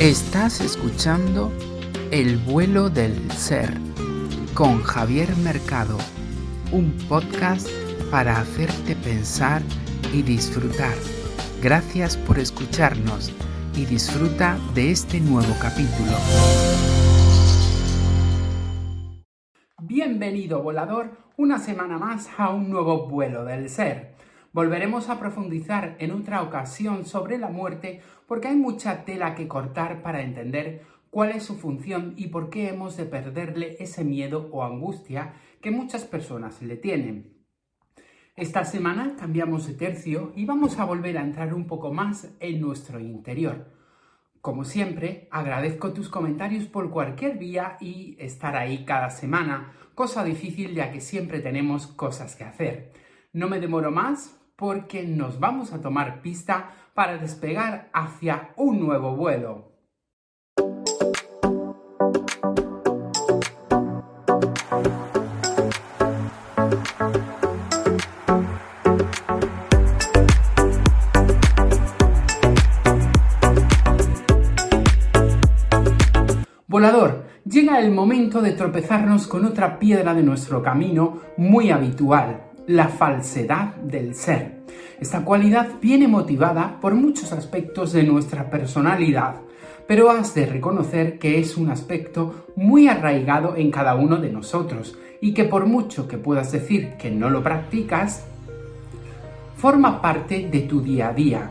Estás escuchando El vuelo del ser con Javier Mercado, un podcast para hacerte pensar y disfrutar. Gracias por escucharnos y disfruta de este nuevo capítulo. Bienvenido volador una semana más a un nuevo vuelo del ser. Volveremos a profundizar en otra ocasión sobre la muerte porque hay mucha tela que cortar para entender cuál es su función y por qué hemos de perderle ese miedo o angustia que muchas personas le tienen. Esta semana cambiamos de tercio y vamos a volver a entrar un poco más en nuestro interior. Como siempre, agradezco tus comentarios por cualquier vía y estar ahí cada semana, cosa difícil ya que siempre tenemos cosas que hacer. No me demoro más, porque nos vamos a tomar pista para despegar hacia un nuevo vuelo. Volador, llega el momento de tropezarnos con otra piedra de nuestro camino muy habitual, la falsedad del ser. Esta cualidad viene motivada por muchos aspectos de nuestra personalidad, pero has de reconocer que es un aspecto muy arraigado en cada uno de nosotros y que por mucho que puedas decir que no lo practicas, forma parte de tu día a día.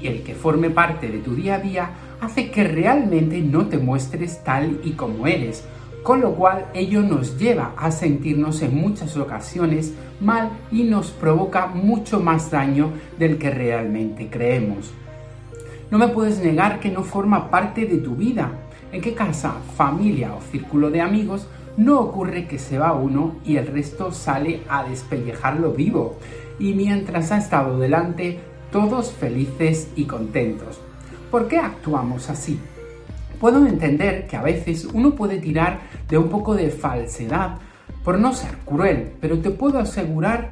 Y el que forme parte de tu día a día hace que realmente no te muestres tal y como eres, con lo cual ello nos lleva a sentirnos en muchas ocasiones mal y nos provoca mucho más daño del que realmente creemos. No me puedes negar que no forma parte de tu vida. ¿En qué casa, familia o círculo de amigos no ocurre que se va uno y el resto sale a despellejarlo vivo? Y mientras ha estado delante, todos felices y contentos. ¿Por qué actuamos así? Puedo entender que a veces uno puede tirar de un poco de falsedad por no ser cruel, pero te puedo asegurar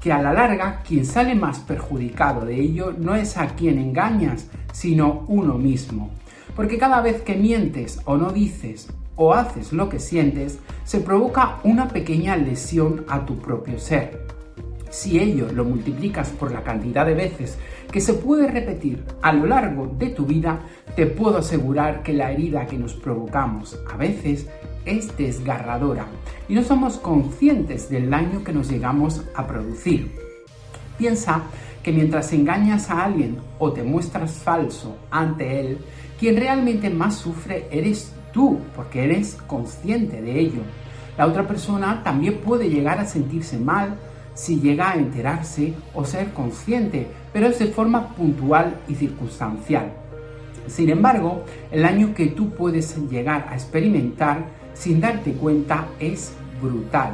que a la larga quien sale más perjudicado de ello no es a quien engañas, sino uno mismo. Porque cada vez que mientes o no dices o haces lo que sientes, se provoca una pequeña lesión a tu propio ser. Si ello lo multiplicas por la cantidad de veces que se puede repetir a lo largo de tu vida, te puedo asegurar que la herida que nos provocamos a veces es desgarradora y no somos conscientes del daño que nos llegamos a producir. Piensa que mientras engañas a alguien o te muestras falso ante él, quien realmente más sufre eres tú, porque eres consciente de ello. La otra persona también puede llegar a sentirse mal si llega a enterarse o ser consciente, pero es de forma puntual y circunstancial. Sin embargo, el daño que tú puedes llegar a experimentar sin darte cuenta es brutal.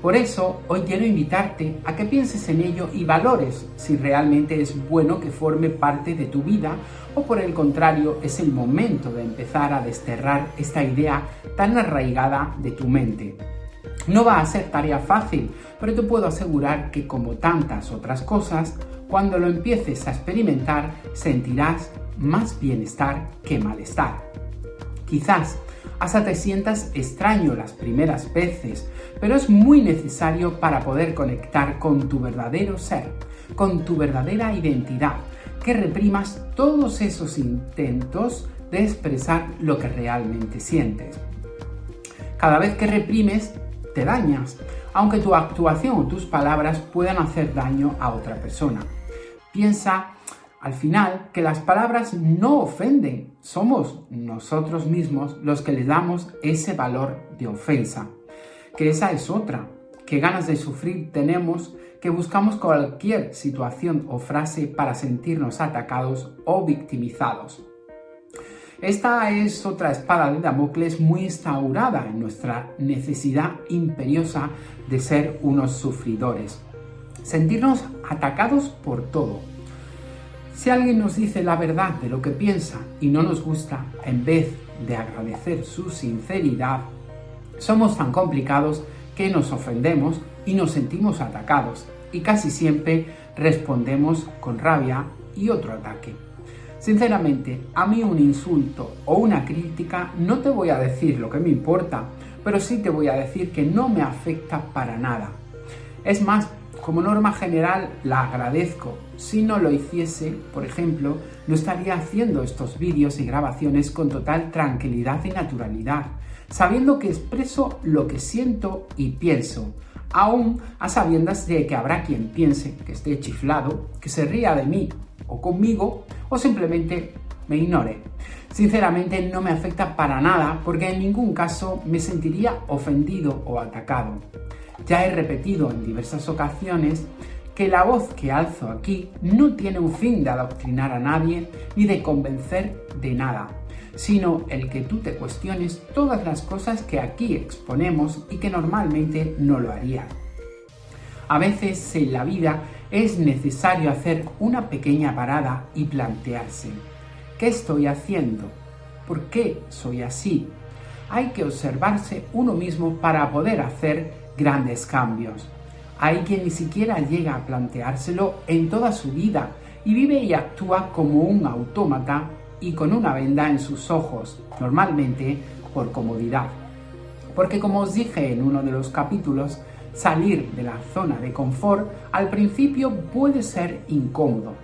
Por eso, hoy quiero invitarte a que pienses en ello y valores si realmente es bueno que forme parte de tu vida o por el contrario es el momento de empezar a desterrar esta idea tan arraigada de tu mente. No va a ser tarea fácil, pero te puedo asegurar que como tantas otras cosas, cuando lo empieces a experimentar sentirás más bienestar que malestar. Quizás hasta te sientas extraño las primeras veces, pero es muy necesario para poder conectar con tu verdadero ser, con tu verdadera identidad, que reprimas todos esos intentos de expresar lo que realmente sientes. Cada vez que reprimes, te dañas, aunque tu actuación o tus palabras puedan hacer daño a otra persona. Piensa al final que las palabras no ofenden, somos nosotros mismos los que les damos ese valor de ofensa. Que esa es otra, que ganas de sufrir tenemos que buscamos cualquier situación o frase para sentirnos atacados o victimizados. Esta es otra espada de Damocles muy instaurada en nuestra necesidad imperiosa de ser unos sufridores. Sentirnos atacados por todo. Si alguien nos dice la verdad de lo que piensa y no nos gusta, en vez de agradecer su sinceridad, somos tan complicados que nos ofendemos y nos sentimos atacados y casi siempre respondemos con rabia y otro ataque. Sinceramente, a mí un insulto o una crítica no te voy a decir lo que me importa, pero sí te voy a decir que no me afecta para nada. Es más, como norma general la agradezco. Si no lo hiciese, por ejemplo, no estaría haciendo estos vídeos y grabaciones con total tranquilidad y naturalidad, sabiendo que expreso lo que siento y pienso, aún a sabiendas de que habrá quien piense que esté chiflado, que se ría de mí o conmigo o simplemente me ignore. Sinceramente no me afecta para nada porque en ningún caso me sentiría ofendido o atacado. Ya he repetido en diversas ocasiones que la voz que alzo aquí no tiene un fin de adoctrinar a nadie ni de convencer de nada, sino el que tú te cuestiones todas las cosas que aquí exponemos y que normalmente no lo harías. A veces en la vida es necesario hacer una pequeña parada y plantearse, ¿qué estoy haciendo? ¿Por qué soy así? Hay que observarse uno mismo para poder hacer grandes cambios. Hay quien ni siquiera llega a planteárselo en toda su vida y vive y actúa como un autómata y con una venda en sus ojos, normalmente por comodidad. Porque como os dije en uno de los capítulos, salir de la zona de confort al principio puede ser incómodo.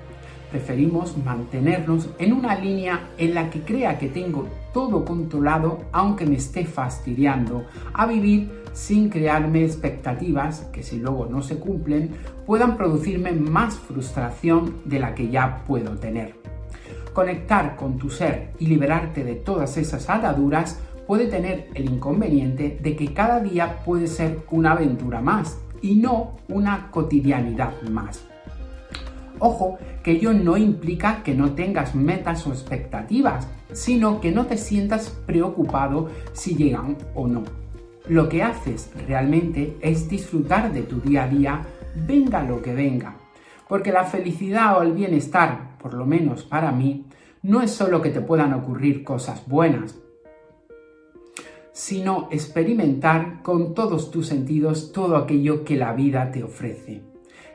Preferimos mantenernos en una línea en la que crea que tengo todo controlado aunque me esté fastidiando, a vivir sin crearme expectativas que si luego no se cumplen puedan producirme más frustración de la que ya puedo tener. Conectar con tu ser y liberarte de todas esas ataduras puede tener el inconveniente de que cada día puede ser una aventura más y no una cotidianidad más. Ojo, que ello no implica que no tengas metas o expectativas, sino que no te sientas preocupado si llegan o no. Lo que haces realmente es disfrutar de tu día a día, venga lo que venga. Porque la felicidad o el bienestar, por lo menos para mí, no es solo que te puedan ocurrir cosas buenas, sino experimentar con todos tus sentidos todo aquello que la vida te ofrece.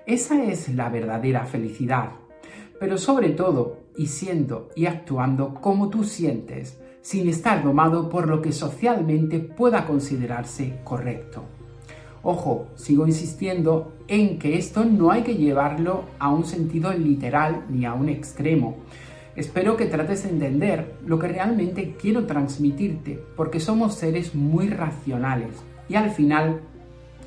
Esa es la verdadera felicidad, pero sobre todo, y siendo y actuando como tú sientes, sin estar domado por lo que socialmente pueda considerarse correcto. Ojo, sigo insistiendo en que esto no hay que llevarlo a un sentido literal ni a un extremo, Espero que trates de entender lo que realmente quiero transmitirte, porque somos seres muy racionales y al final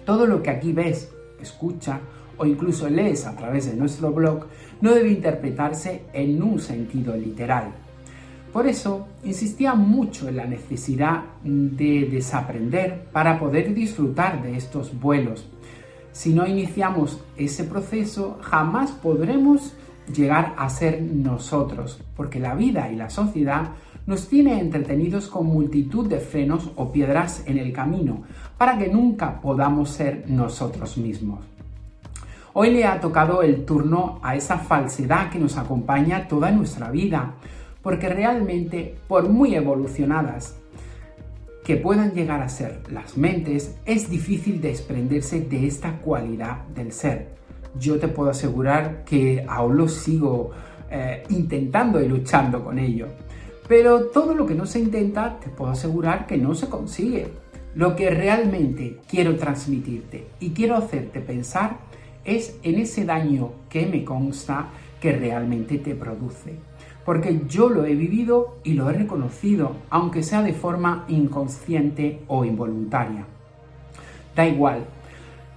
todo lo que aquí ves, escucha o incluso lees a través de nuestro blog no debe interpretarse en un sentido literal. Por eso insistía mucho en la necesidad de desaprender para poder disfrutar de estos vuelos. Si no iniciamos ese proceso, jamás podremos llegar a ser nosotros, porque la vida y la sociedad nos tiene entretenidos con multitud de frenos o piedras en el camino, para que nunca podamos ser nosotros mismos. Hoy le ha tocado el turno a esa falsedad que nos acompaña toda nuestra vida, porque realmente, por muy evolucionadas que puedan llegar a ser las mentes, es difícil desprenderse de esta cualidad del ser yo te puedo asegurar que aún lo sigo eh, intentando y luchando con ello. Pero todo lo que no se intenta, te puedo asegurar que no se consigue. Lo que realmente quiero transmitirte y quiero hacerte pensar es en ese daño que me consta que realmente te produce. Porque yo lo he vivido y lo he reconocido, aunque sea de forma inconsciente o involuntaria. Da igual,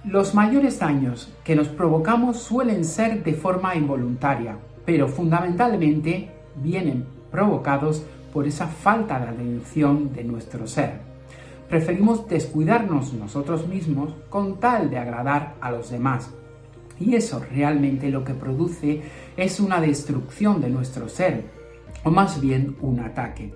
los mayores daños que nos provocamos suelen ser de forma involuntaria, pero fundamentalmente vienen provocados por esa falta de atención de nuestro ser. Preferimos descuidarnos nosotros mismos con tal de agradar a los demás. Y eso realmente lo que produce es una destrucción de nuestro ser, o más bien un ataque.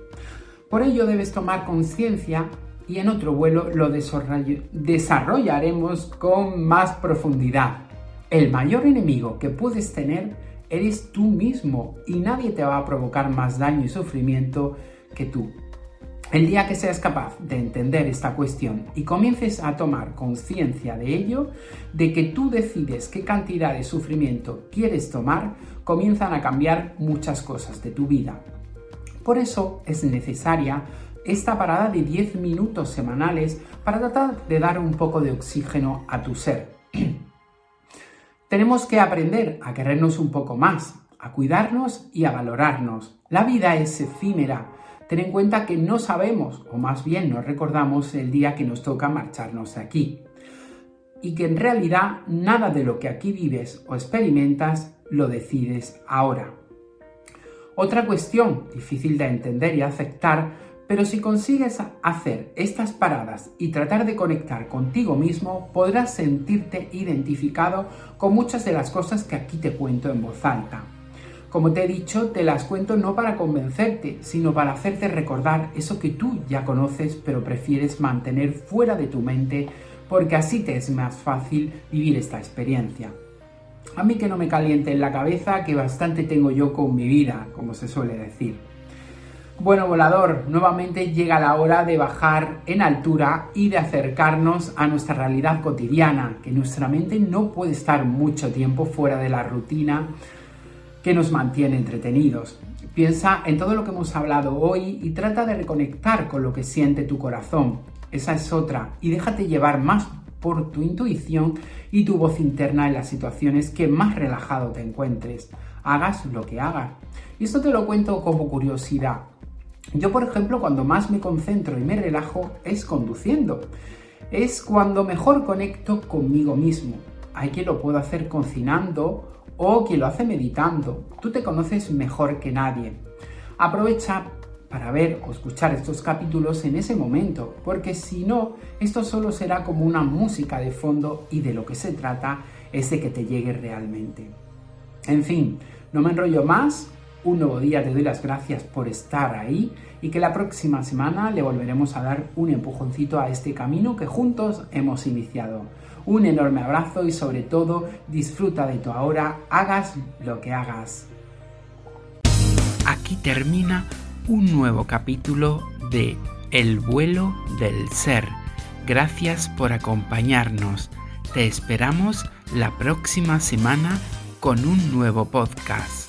Por ello debes tomar conciencia y en otro vuelo lo desarrollaremos con más profundidad. El mayor enemigo que puedes tener eres tú mismo y nadie te va a provocar más daño y sufrimiento que tú. El día que seas capaz de entender esta cuestión y comiences a tomar conciencia de ello, de que tú decides qué cantidad de sufrimiento quieres tomar, comienzan a cambiar muchas cosas de tu vida. Por eso es necesaria esta parada de 10 minutos semanales para tratar de dar un poco de oxígeno a tu ser. Tenemos que aprender a querernos un poco más, a cuidarnos y a valorarnos. La vida es efímera. Ten en cuenta que no sabemos, o más bien no recordamos, el día que nos toca marcharnos aquí. Y que en realidad nada de lo que aquí vives o experimentas lo decides ahora. Otra cuestión difícil de entender y aceptar, pero si consigues hacer estas paradas y tratar de conectar contigo mismo, podrás sentirte identificado con muchas de las cosas que aquí te cuento en voz alta. Como te he dicho, te las cuento no para convencerte, sino para hacerte recordar eso que tú ya conoces pero prefieres mantener fuera de tu mente porque así te es más fácil vivir esta experiencia. A mí que no me caliente en la cabeza, que bastante tengo yo con mi vida, como se suele decir. Bueno, volador, nuevamente llega la hora de bajar en altura y de acercarnos a nuestra realidad cotidiana, que nuestra mente no puede estar mucho tiempo fuera de la rutina que nos mantiene entretenidos. Piensa en todo lo que hemos hablado hoy y trata de reconectar con lo que siente tu corazón. Esa es otra. Y déjate llevar más por tu intuición y tu voz interna en las situaciones que más relajado te encuentres. Hagas lo que hagas. Y esto te lo cuento como curiosidad. Yo, por ejemplo, cuando más me concentro y me relajo es conduciendo. Es cuando mejor conecto conmigo mismo. Hay quien lo puede hacer cocinando o quien lo hace meditando. Tú te conoces mejor que nadie. Aprovecha para ver o escuchar estos capítulos en ese momento, porque si no, esto solo será como una música de fondo y de lo que se trata es de que te llegue realmente. En fin, no me enrollo más, un nuevo día te doy las gracias por estar ahí y que la próxima semana le volveremos a dar un empujoncito a este camino que juntos hemos iniciado. Un enorme abrazo y sobre todo disfruta de tu ahora, hagas lo que hagas. Aquí termina un nuevo capítulo de El vuelo del ser. Gracias por acompañarnos. Te esperamos la próxima semana con un nuevo podcast.